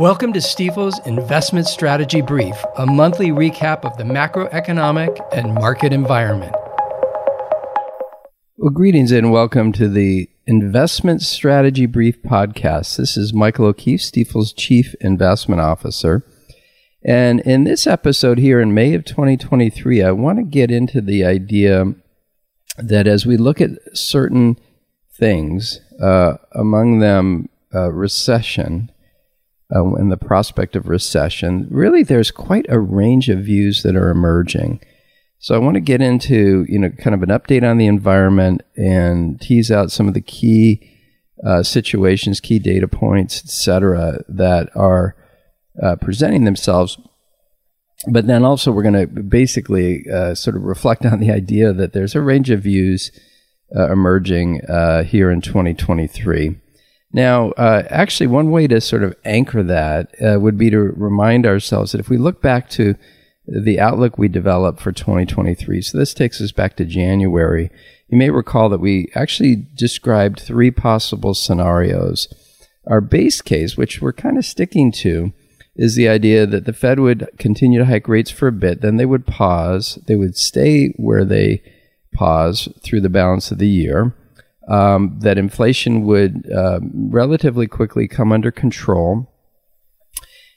Welcome to Stifel's Investment Strategy Brief, a monthly recap of the macroeconomic and market environment. Well, greetings and welcome to the Investment Strategy Brief podcast. This is Michael O'Keefe, Stifel's Chief Investment Officer. And in this episode here in May of 2023, I want to get into the idea that as we look at certain things, uh, among them uh, recession, uh, and the prospect of recession, really there's quite a range of views that are emerging. So I want to get into you know kind of an update on the environment and tease out some of the key uh, situations, key data points, etc., that are uh, presenting themselves. But then also we're going to basically uh, sort of reflect on the idea that there's a range of views uh, emerging uh, here in 2023. Now, uh, actually, one way to sort of anchor that uh, would be to remind ourselves that if we look back to the outlook we developed for 2023, so this takes us back to January, you may recall that we actually described three possible scenarios. Our base case, which we're kind of sticking to, is the idea that the Fed would continue to hike rates for a bit, then they would pause, they would stay where they pause through the balance of the year um, that inflation would uh, relatively quickly come under control,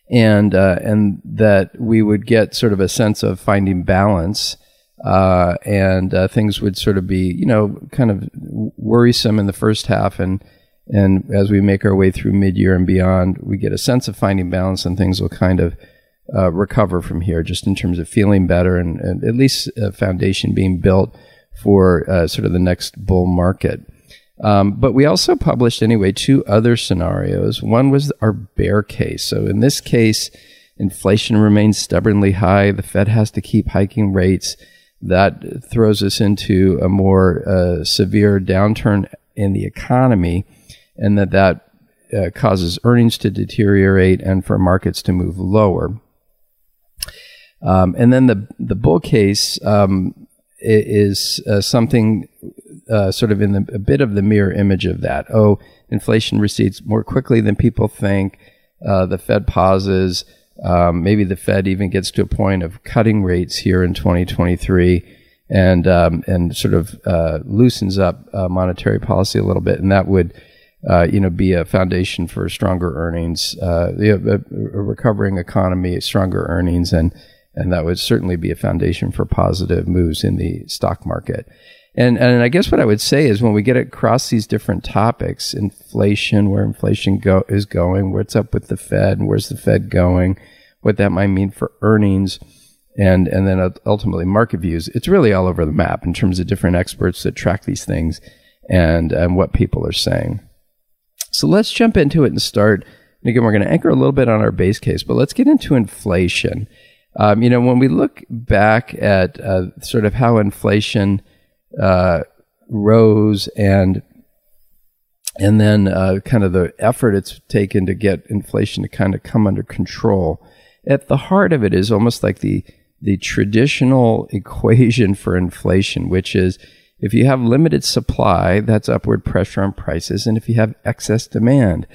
and uh, and that we would get sort of a sense of finding balance, uh, and uh, things would sort of be you know kind of worrisome in the first half, and and as we make our way through mid year and beyond, we get a sense of finding balance, and things will kind of uh, recover from here, just in terms of feeling better and, and at least a foundation being built for uh, sort of the next bull market. Um, but we also published, anyway, two other scenarios. One was our bear case. So in this case, inflation remains stubbornly high. The Fed has to keep hiking rates. That throws us into a more uh, severe downturn in the economy, and that that uh, causes earnings to deteriorate and for markets to move lower. Um, and then the the bull case um, is uh, something uh, sort of in the, a bit of the mirror image of that. Oh, inflation recedes more quickly than people think. Uh, the Fed pauses. Um, maybe the Fed even gets to a point of cutting rates here in 2023 and um, and sort of uh, loosens up uh, monetary policy a little bit, and that would. Uh, you know, be a foundation for stronger earnings, uh, a, a recovering economy, stronger earnings, and and that would certainly be a foundation for positive moves in the stock market. And and I guess what I would say is when we get across these different topics, inflation, where inflation go, is going, what's up with the Fed, and where's the Fed going, what that might mean for earnings, and and then ultimately market views. It's really all over the map in terms of different experts that track these things and and what people are saying. So let's jump into it and start. And again, we're going to anchor a little bit on our base case, but let's get into inflation. Um, you know, when we look back at uh, sort of how inflation uh, rose and and then uh, kind of the effort it's taken to get inflation to kind of come under control. At the heart of it is almost like the the traditional equation for inflation, which is if you have limited supply, that's upward pressure on prices, and if you have excess demand,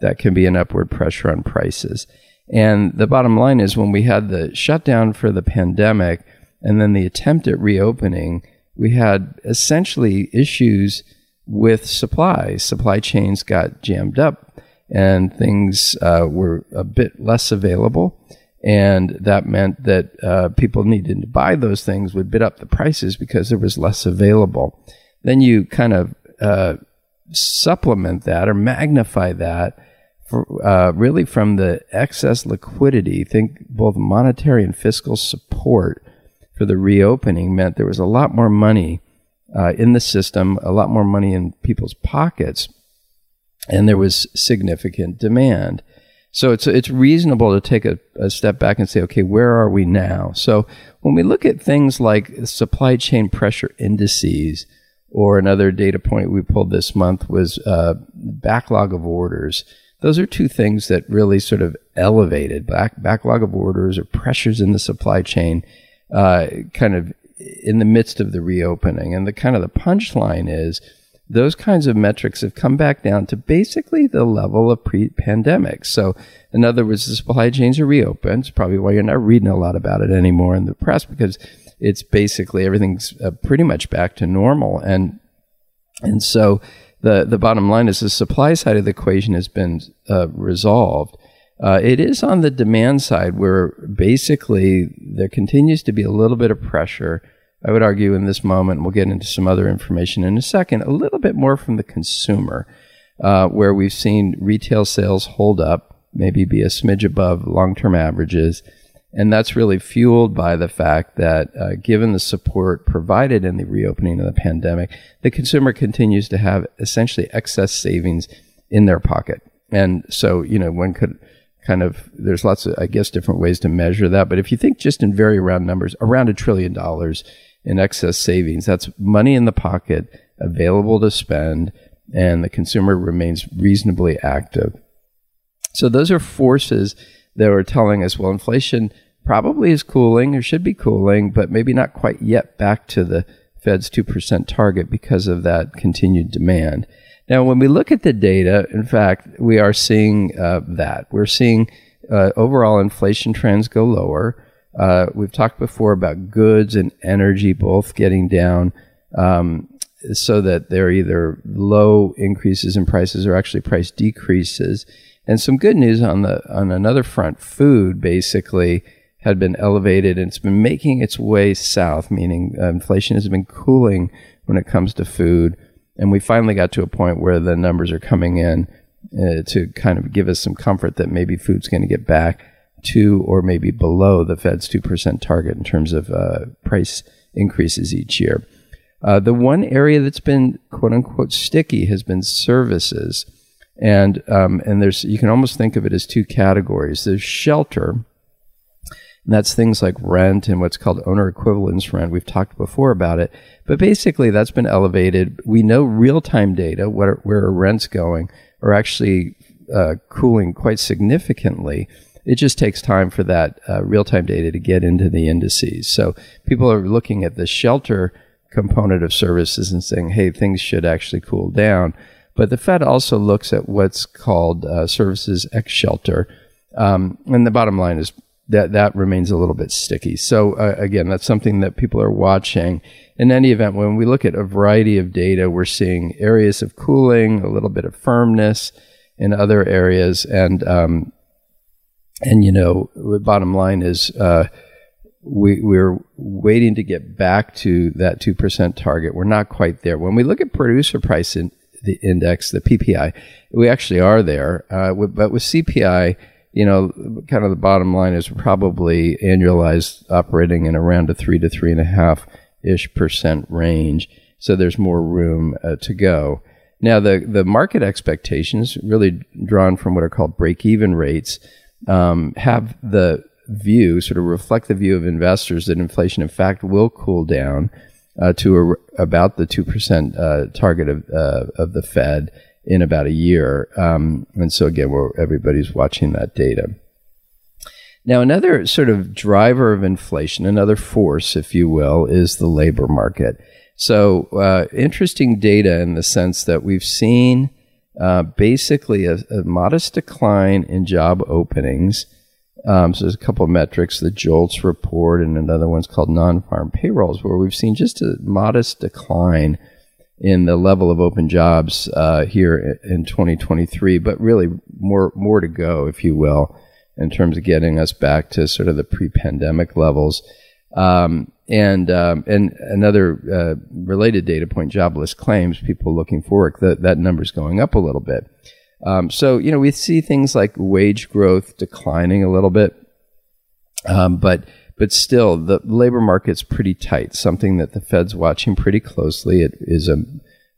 that can be an upward pressure on prices. And the bottom line is when we had the shutdown for the pandemic and then the attempt at reopening, we had essentially issues with supply. Supply chains got jammed up and things uh, were a bit less available. And that meant that uh, people needed to buy those things would bid up the prices because there was less available. Then you kind of uh, supplement that or magnify that for, uh, really from the excess liquidity. Think both monetary and fiscal support for the reopening meant there was a lot more money uh, in the system, a lot more money in people's pockets, and there was significant demand. So it's it's reasonable to take a, a, step back and say, okay, where are we now? So when we look at things like supply chain pressure indices, or another data point we pulled this month was uh, backlog of orders. Those are two things that really sort of elevated back, backlog of orders or pressures in the supply chain uh, kind of in the midst of the reopening. And the kind of the punchline is those kinds of metrics have come back down to basically the level of pre-pandemic. So, in other words, the supply chains are reopened. It's probably why you're not reading a lot about it anymore in the press because it's basically everything's uh, pretty much back to normal. And and so the the bottom line is the supply side of the equation has been uh, resolved. Uh, it is on the demand side where basically there continues to be a little bit of pressure I would argue in this moment, we'll get into some other information in a second, a little bit more from the consumer, uh, where we've seen retail sales hold up, maybe be a smidge above long term averages. And that's really fueled by the fact that, uh, given the support provided in the reopening of the pandemic, the consumer continues to have essentially excess savings in their pocket. And so, you know, one could kind of, there's lots of, I guess, different ways to measure that. But if you think just in very round numbers, around a trillion dollars in excess savings. That's money in the pocket available to spend, and the consumer remains reasonably active. So, those are forces that are telling us well, inflation probably is cooling or should be cooling, but maybe not quite yet back to the Fed's 2% target because of that continued demand. Now, when we look at the data, in fact, we are seeing uh, that. We're seeing uh, overall inflation trends go lower. Uh, we've talked before about goods and energy both getting down um, so that they're either low increases in prices or actually price decreases. And some good news on the on another front, food basically had been elevated and it's been making its way south, meaning uh, inflation has been cooling when it comes to food. And we finally got to a point where the numbers are coming in uh, to kind of give us some comfort that maybe food's going to get back to or maybe below the Fed's 2% target in terms of uh, price increases each year. Uh, the one area that's been quote unquote sticky has been services. And, um, and there's, you can almost think of it as two categories. There's shelter, and that's things like rent and what's called owner equivalence rent. We've talked before about it, but basically that's been elevated. We know real time data, where, where rent's going, are actually uh, cooling quite significantly it just takes time for that uh, real time data to get into the indices. So people are looking at the shelter component of services and saying, hey, things should actually cool down. But the Fed also looks at what's called uh, services ex shelter. Um, and the bottom line is that that remains a little bit sticky. So uh, again, that's something that people are watching. In any event, when we look at a variety of data, we're seeing areas of cooling, a little bit of firmness in other areas, and um, and you know, the bottom line is uh, we, we're waiting to get back to that two percent target. We're not quite there. When we look at producer price in the index, the PPI, we actually are there. Uh, but with CPI, you know, kind of the bottom line is probably annualized operating in around a three to three and a half ish percent range. So there's more room uh, to go. Now, the, the market expectations really drawn from what are called break even rates um, have the view, sort of reflect the view of investors that inflation, in fact, will cool down uh, to a, about the 2% uh, target of, uh, of the Fed in about a year. Um, and so, again, everybody's watching that data. Now, another sort of driver of inflation, another force, if you will, is the labor market. So, uh, interesting data in the sense that we've seen uh, basically a, a, modest decline in job openings. Um, so there's a couple of metrics, the JOLTS report and another one's called non-farm payrolls, where we've seen just a modest decline in the level of open jobs uh, here in 2023, but really more more to go, if you will, in terms of getting us back to sort of the pre-pandemic levels. Um, and um, and another uh, related data point, jobless claims, people looking for work, that that number's going up a little bit. Um, so you know we see things like wage growth declining a little bit, um, but but still the labor market's pretty tight. Something that the Fed's watching pretty closely. It is a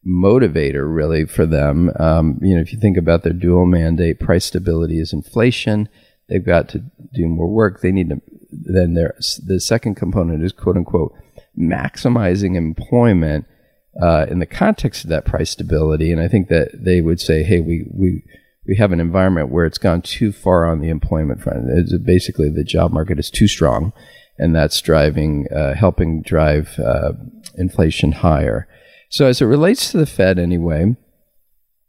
motivator really for them. Um, you know if you think about their dual mandate, price stability is inflation. They've got to do more work. They need to then there the second component is quote unquote maximizing employment uh, in the context of that price stability. And I think that they would say, hey, we we we have an environment where it's gone too far on the employment front. It's basically, the job market is too strong, and that's driving, uh, helping drive uh, inflation higher. So, as it relates to the Fed, anyway,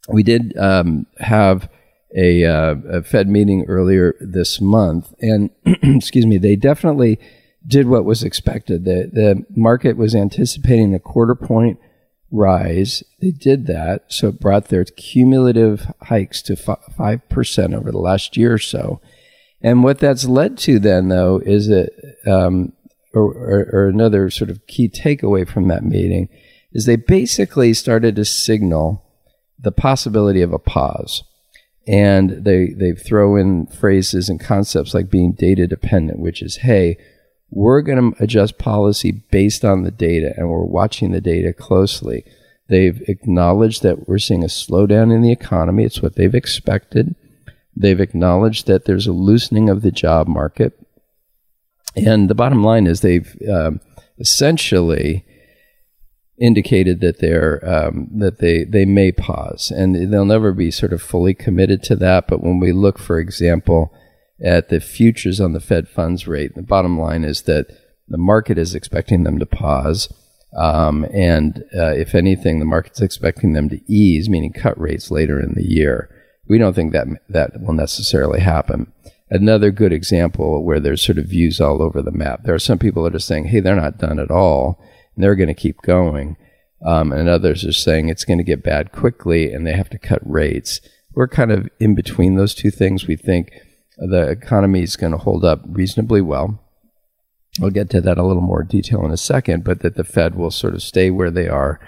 we did um, have a, uh, a, Fed meeting earlier this month, and excuse me, they definitely did what was expected. The, the market was anticipating a quarter point rise. They did that, so it brought their cumulative hikes to 5% over the last year or so. And what that's led to then, though, is that, um, or, or, or another sort of key takeaway from that meeting, is they basically started to signal the possibility of a pause. And they, they throw in phrases and concepts like being data dependent, which is, hey, we're going to adjust policy based on the data and we're watching the data closely. They've acknowledged that we're seeing a slowdown in the economy. It's what they've expected. They've acknowledged that there's a loosening of the job market. And the bottom line is they've um, essentially indicated that they're um, that they they may pause, and they'll never be sort of fully committed to that. But when we look, for example, at the futures on the Fed funds rate. The bottom line is that the market is expecting them to pause. Um, and uh, if anything, the market's expecting them to ease, meaning cut rates later in the year. We don't think that that will necessarily happen. Another good example where there's sort of views all over the map. There are some people that are saying, "Hey, they're not done at all, and they're going to keep going," um, and others are saying it's going to get bad quickly, and they have to cut rates. We're kind of in between those two things. We think the economy is going to hold up reasonably well. I'll get to that a little more detail in a second, but that the Fed will sort of stay where they are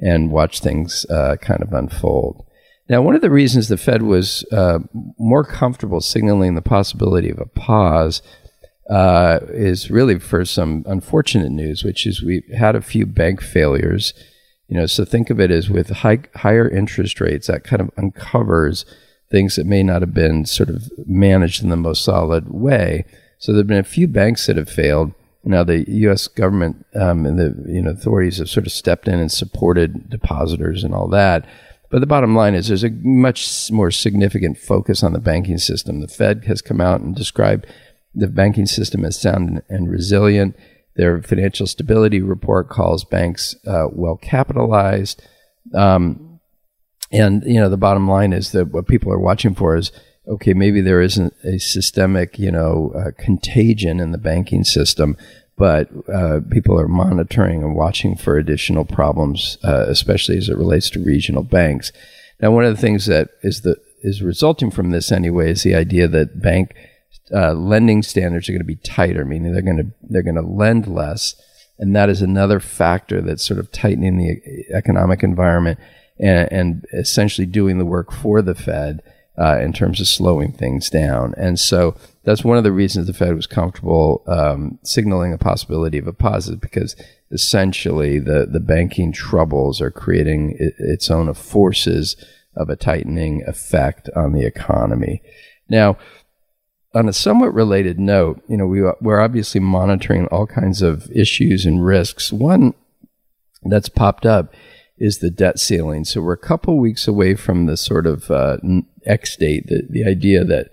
and watch things uh, kind of unfold. Now, one of the reasons the Fed was uh, more comfortable signaling the possibility of a pause uh, is really for some unfortunate news, which is we've had a few bank failures. You know, so think of it as with high, higher interest rates, that kind of uncovers things that may not have been sort of managed in the most solid way. So there have been a few banks that have failed. Now the U.S. government um, and the you know authorities have sort of stepped in and supported depositors and all that. But the bottom line is there's a much more significant focus on the banking system. The Fed has come out and described the banking system as sound and resilient. Their financial stability report calls banks uh, well capitalized. Um, and you know, the bottom line is that what people are watching for is okay, maybe there isn't a systemic, you know, uh, contagion in the banking system, but uh, people are monitoring and watching for additional problems, uh, especially as it relates to regional banks. Now, one of the things that is the is resulting from this anyway is the idea that bank uh, lending standards are going to be tighter, meaning they're going to they're going to lend less, and that is another factor that's sort of tightening the economic environment and, and essentially doing the work for the Fed uh, in terms of slowing things down. And so that's one of the reasons the Fed was comfortable um, signaling a possibility of a positive because essentially the, the banking troubles are creating it, its own forces of a tightening effect on the economy. Now, on a somewhat related note, you know, we, we're obviously monitoring all kinds of issues and risks. One that's popped up is the debt ceiling. So we're a couple weeks away from the sort of uh, X date, the, the idea that,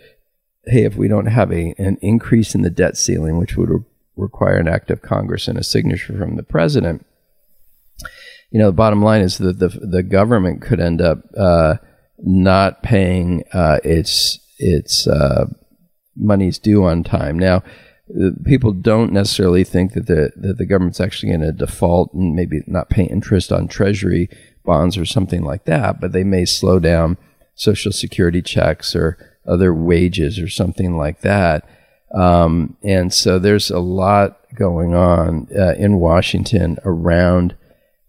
hey, if we don't have a, an increase in the debt ceiling, which would re- require an act of Congress and a signature from the president, you know, the bottom line is that the, the government could end up uh, not paying uh, its, its uh, monies due on time. Now, people don't necessarily think that the that the government's actually going to default and maybe not pay interest on treasury bonds or something like that, but they may slow down social security checks or other wages or something like that. Um, and so there's a lot going on uh, in Washington around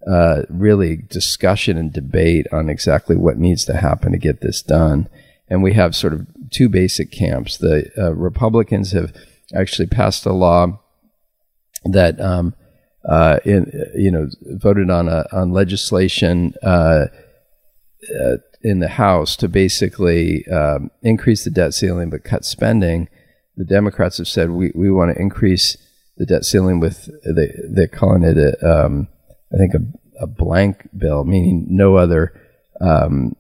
uh, really discussion and debate on exactly what needs to happen to get this done. And we have sort of two basic camps. The uh, Republicans have actually passed a law that um, uh, in, you know voted on a, on legislation uh, uh, in the House to basically um, increase the debt ceiling but cut spending. The Democrats have said we, we want to increase the debt ceiling with they they're calling it a, um, I think a, a blank bill, meaning no other um,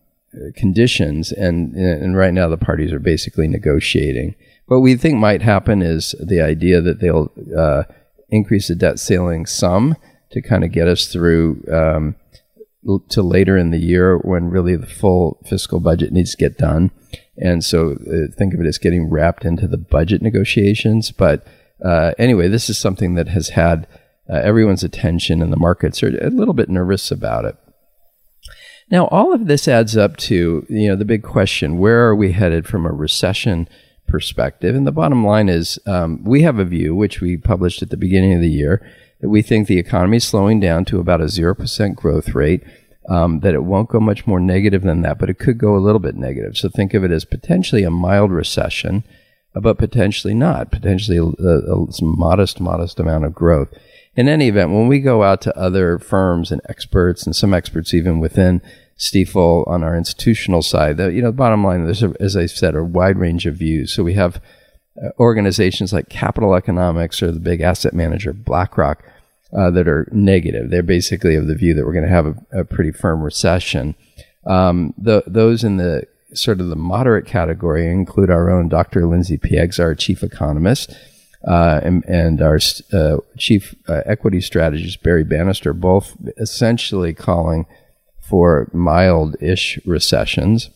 conditions. And and right now the parties are basically negotiating. What we think might happen is the idea that they'll uh, increase the debt ceiling some to kind of get us through um, l- to later in the year when really the full fiscal budget needs to get done. And so uh, think of it as getting wrapped into the budget negotiations. But uh, anyway, this is something that has had uh, everyone's attention, and the markets are a little bit nervous about it. Now, all of this adds up to you know the big question: Where are we headed from a recession perspective? And the bottom line is, um, we have a view, which we published at the beginning of the year, that we think the economy is slowing down to about a zero percent growth rate. Um, that it won't go much more negative than that, but it could go a little bit negative. So think of it as potentially a mild recession, but potentially not. Potentially a, a, a modest, modest amount of growth in any event, when we go out to other firms and experts, and some experts even within Stifel on our institutional side, the, you know, bottom line, there's, a, as I said, a wide range of views. So we have uh, organizations like Capital Economics or the big asset manager BlackRock uh, that are negative. They're basically of the view that we're going to have a, a, pretty firm recession. Um, the, those in the sort of the moderate category include our own Dr. Lindsey Piegza, our chief economist uh, and, and, our uh, chief uh, equity strategist Barry Bannister, both essentially calling for mild-ish recessions,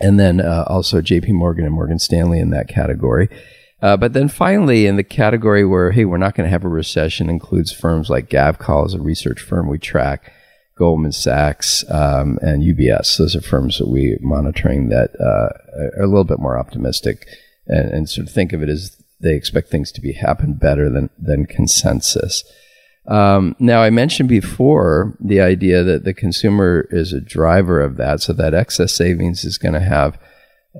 and then uh, also J.P. Morgan and Morgan Stanley in that category. Uh, but then finally, in the category where hey, we're not going to have a recession, includes firms like Gavekal, as a research firm we track, Goldman Sachs, um, and UBS. Those are firms that we're monitoring that uh, are a little bit more optimistic and, and, sort of think of it as they expect things to be happen better than than consensus. Um, now, I mentioned before the idea that the consumer is a driver of that, so that excess savings is going to have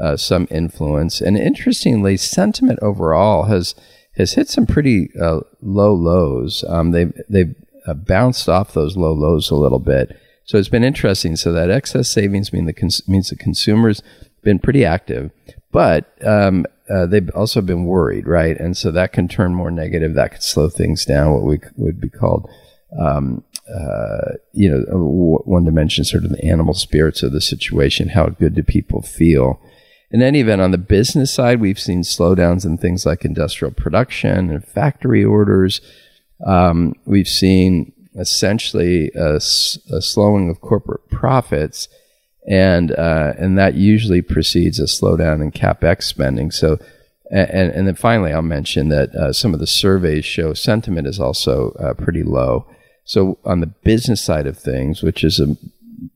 uh, some influence. And interestingly, sentiment overall has has hit some pretty uh, low lows. Um, they've they've uh, bounced off those low lows a little bit. So it's been interesting. So that excess savings mean the cons- means the consumers been pretty active, but um, uh, they've also been worried, right? And so that can turn more negative. That could slow things down. What we would be called, um, uh, you know, one dimension, sort of the animal spirits of the situation. How good do people feel? In any event, on the business side, we've seen slowdowns in things like industrial production and factory orders. Um, we've seen essentially a, a slowing of corporate profits and uh, and that usually precedes a slowdown in capex spending. So, and and then finally, I'll mention that uh, some of the surveys show sentiment is also uh, pretty low. So, on the business side of things, which is a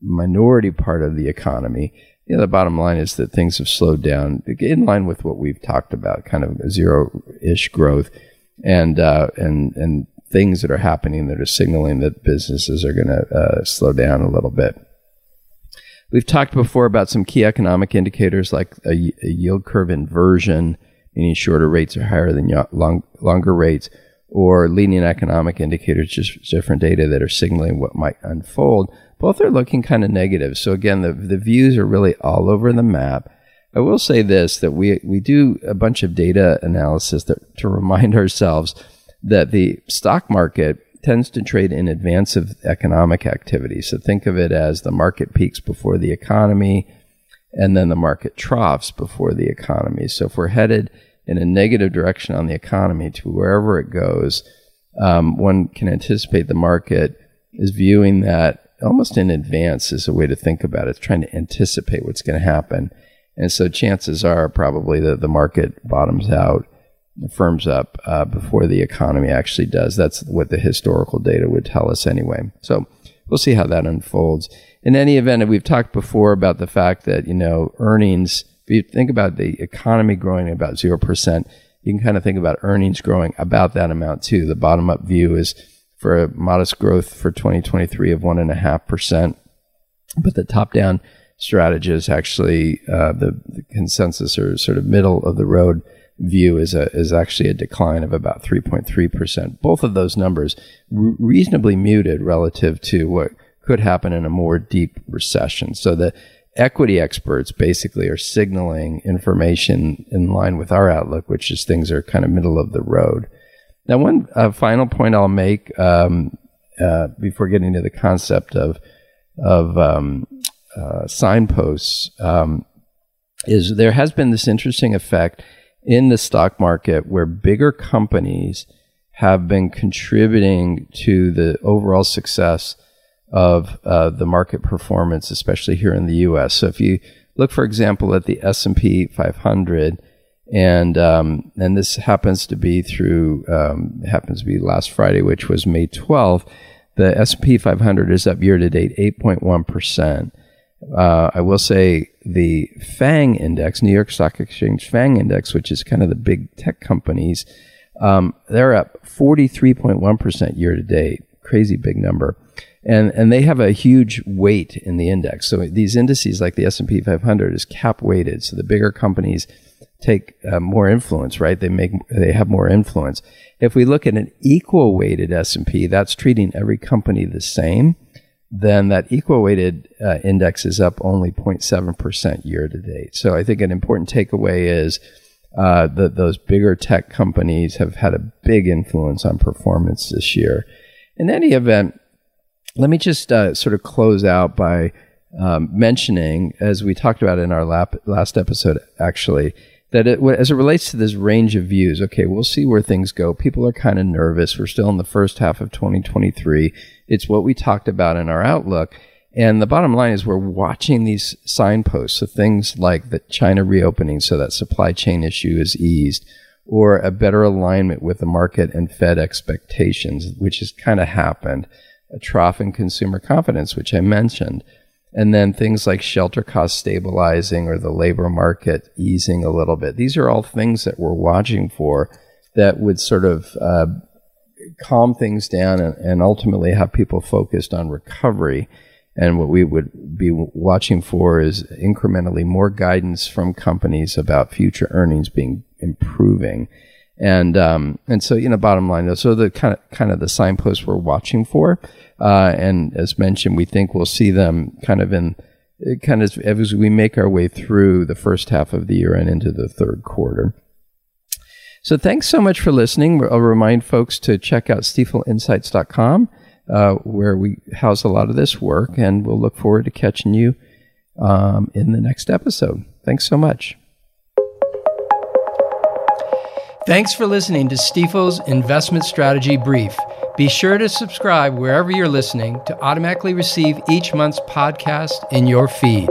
minority part of the economy, you know, the bottom line is that things have slowed down in line with what we've talked about, kind of zero-ish growth, and uh, and and things that are happening that are signaling that businesses are going to uh, slow down a little bit. We've talked before about some key economic indicators like a, a yield curve inversion, meaning shorter rates are higher than long, longer rates, or leading economic indicators, just different data that are signaling what might unfold. Both are looking kind of negative. So again, the, the views are really all over the map. I will say this that we, we do a bunch of data analysis that, to remind ourselves that the stock market tends to trade in advance of economic activity. So think of it as the market peaks before the economy and then the market troughs before the economy. So if we're headed in a negative direction on the economy to wherever it goes, um, one can anticipate the market is viewing that almost in advance is a way to think about it. It's trying to anticipate what's going to happen. And so chances are probably that the market bottoms out firms up uh, before the economy actually does. That's what the historical data would tell us anyway. So we'll see how that unfolds. In any event, we've talked before about the fact that, you know, earnings, if you think about the economy growing about 0%, you can kind of think about earnings growing about that amount too. The bottom up view is for a modest growth for 2023 of 1.5%. But the top down strategies actually, uh, the, the consensus or sort of middle of the road view is a is actually a decline of about 3.3%. Both of those numbers re- reasonably muted relative to what could happen in a more deep recession. So the equity experts basically are signaling information in line with our outlook, which is things are kind of middle of the road. Now, one uh, final point I'll make um, uh, before getting to the concept of of um, uh, signposts um, is there has been this interesting effect in the stock market where bigger companies have been contributing to the overall success of uh, the market performance, especially here in the U.S. So if you look, for example, at the S and P 500, and um, and this happens to be through um, happens to be last Friday, which was May 12th. The S and P 500 is up year to date 8.1 percent. Uh, I will say the FANG index, New York Stock Exchange FANG index, which is kind of the big tech companies, um, they're up 43.1% year to date. Crazy big number. And, and they have a huge weight in the index. So these indices like the S&P 500 is cap weighted. So the bigger companies take uh, more influence, right? They make, they have more influence. If we look at an equal weighted S&P, that's treating every company the same then that equal weighted uh, index is up only 0.7% year to date. So I think an important takeaway is uh, that those bigger tech companies have had a big influence on performance this year. In any event, let me just uh, sort of close out by um, mentioning, as we talked about in our lap, last episode, actually, that it, as it relates to this range of views, okay, we'll see where things go. People are kind of nervous. We're still in the first half of 2023. It's what we talked about in our outlook. And the bottom line is we're watching these signposts. So things like the China reopening so that supply chain issue is eased or a better alignment with the market and Fed expectations, which has kind of happened. A trough in consumer confidence, which I mentioned. And then things like shelter costs stabilizing or the labor market easing a little bit. These are all things that we're watching for that would sort of uh, calm things down and, and ultimately have people focused on recovery. And what we would be watching for is incrementally more guidance from companies about future earnings being improving. And um, and so you know, bottom line, so the kind of kind of the signposts we're watching for, uh, and as mentioned, we think we'll see them kind of in kind of as we make our way through the first half of the year and into the third quarter. So thanks so much for listening. I'll remind folks to check out stifelinsights.com, uh, where we house a lot of this work, and we'll look forward to catching you um, in the next episode. Thanks so much. Thanks for listening to Stifel's Investment Strategy Brief. Be sure to subscribe wherever you're listening to automatically receive each month's podcast in your feed.